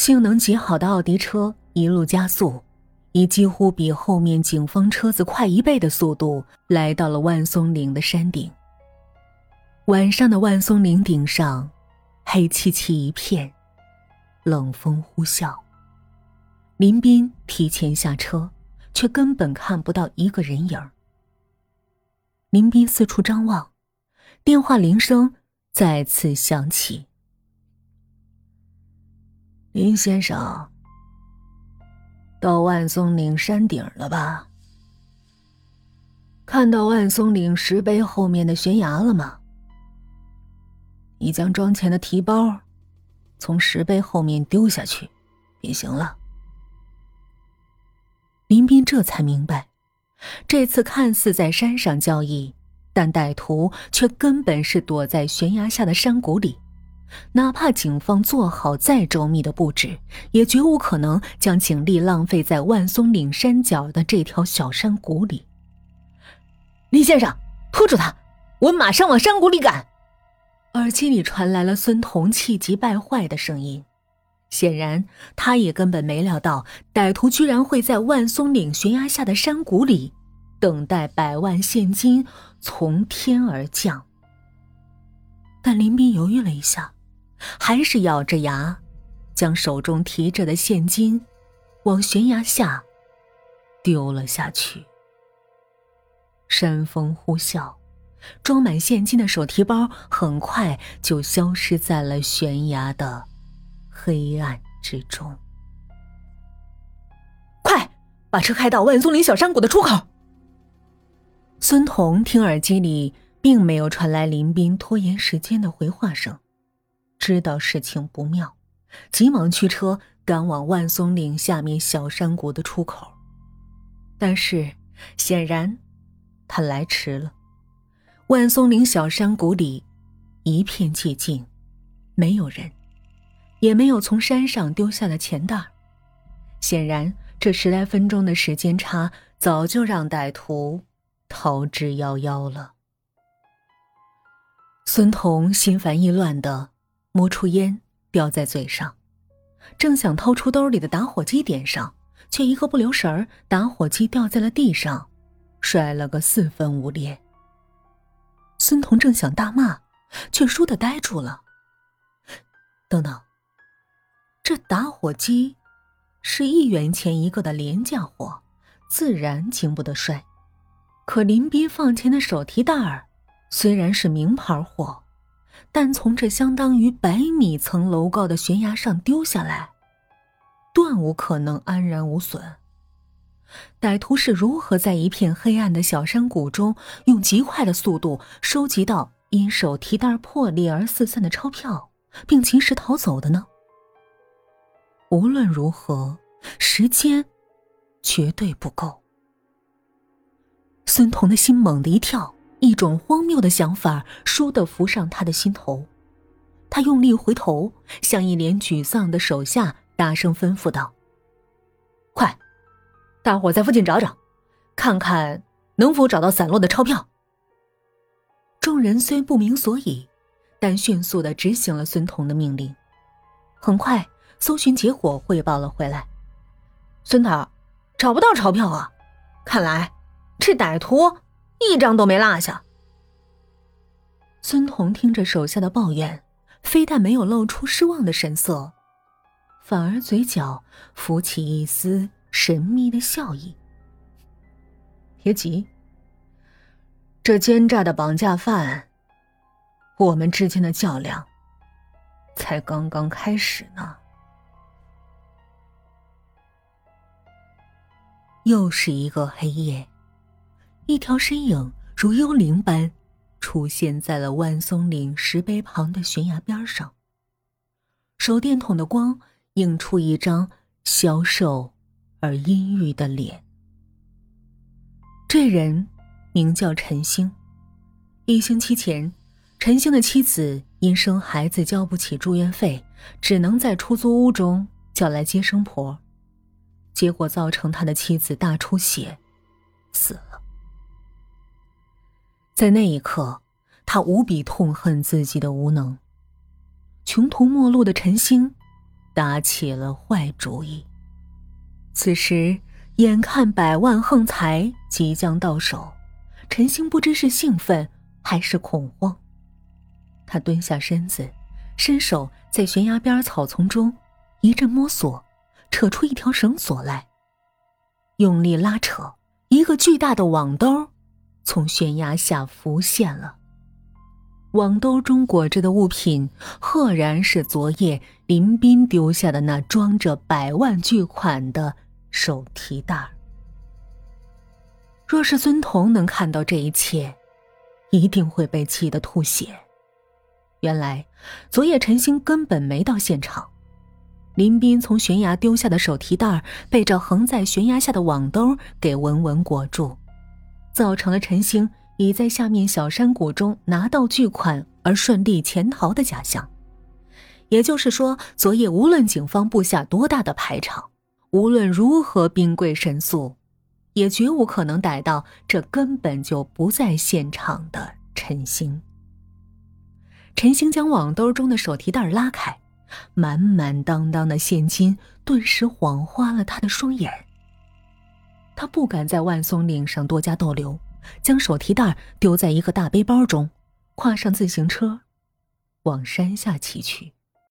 性能极好的奥迪车一路加速，以几乎比后面警方车子快一倍的速度来到了万松岭的山顶。晚上的万松岭顶上，黑漆漆一片，冷风呼啸。林斌提前下车，却根本看不到一个人影。林斌四处张望，电话铃声再次响起。林先生，到万松岭山顶了吧？看到万松岭石碑后面的悬崖了吗？你将装钱的提包从石碑后面丢下去，便行了。林斌这才明白，这次看似在山上交易，但歹徒却根本是躲在悬崖下的山谷里。哪怕警方做好再周密的布置，也绝无可能将警力浪费在万松岭山脚的这条小山谷里。林先生，拖住他，我马上往山谷里赶。耳机里传来了孙彤气急败坏的声音，显然他也根本没料到歹徒居然会在万松岭悬崖下的山谷里，等待百万现金从天而降。但林斌犹豫了一下。还是咬着牙，将手中提着的现金往悬崖下丢了下去。山风呼啸，装满现金的手提包很快就消失在了悬崖的黑暗之中。快，把车开到万松林小山谷的出口。孙彤听耳机里并没有传来林斌拖延时间的回话声。知道事情不妙，急忙驱车赶往万松岭下面小山谷的出口。但是，显然他来迟了。万松岭小山谷里一片寂静，没有人，也没有从山上丢下的钱袋。显然，这十来分钟的时间差，早就让歹徒逃之夭夭了。孙彤心烦意乱的。摸出烟，叼在嘴上，正想掏出兜里的打火机点上，却一个不留神儿，打火机掉在了地上，摔了个四分五裂。孙彤正想大骂，却倏地呆住了。等等，这打火机是一元钱一个的廉价货，自然经不得摔。可林斌放钱的手提袋儿，虽然是名牌货。但从这相当于百米层楼高的悬崖上丢下来，断无可能安然无损。歹徒是如何在一片黑暗的小山谷中，用极快的速度收集到因手提袋破裂而四散的钞票，并及时逃走的呢？无论如何，时间绝对不够。孙彤的心猛地一跳。一种荒谬的想法倏地浮上他的心头，他用力回头，向一脸沮丧的手下大声吩咐道：“快，大伙在附近找找，看看能否找到散落的钞票。”众人虽不明所以，但迅速的执行了孙彤的命令。很快，搜寻结果汇报了回来：“孙头，找不到钞票啊！看来这歹徒……”一张都没落下。孙彤听着手下的抱怨，非但没有露出失望的神色，反而嘴角浮起一丝神秘的笑意。别急，这奸诈的绑架犯，我们之间的较量才刚刚开始呢。又是一个黑夜。一条身影如幽灵般出现在了万松岭石碑旁的悬崖边上。手电筒的光映出一张消瘦而阴郁的脸。这人名叫陈星。一星期前，陈星的妻子因生孩子交不起住院费，只能在出租屋中叫来接生婆，结果造成他的妻子大出血，死了。在那一刻，他无比痛恨自己的无能。穷途末路的陈星，打起了坏主意。此时，眼看百万横财即将到手，陈星不知是兴奋还是恐慌。他蹲下身子，伸手在悬崖边草丛中一阵摸索，扯出一条绳索来。用力拉扯，一个巨大的网兜从悬崖下浮现了。网兜中裹着的物品，赫然是昨夜林斌丢下的那装着百万巨款的手提袋。若是孙彤能看到这一切，一定会被气得吐血。原来，昨夜陈星根本没到现场，林斌从悬崖丢下的手提袋被这横在悬崖下的网兜给稳稳裹住，造成了陈星。已在下面小山谷中拿到巨款而顺利潜逃的假象，也就是说，昨夜无论警方布下多大的排场，无论如何兵贵神速，也绝无可能逮到这根本就不在现场的陈星。陈星将网兜中的手提袋拉开，满满当当的现金顿时晃花了他的双眼。他不敢在万松岭上多加逗留。将手提袋丢在一个大背包中，跨上自行车，往山下骑去。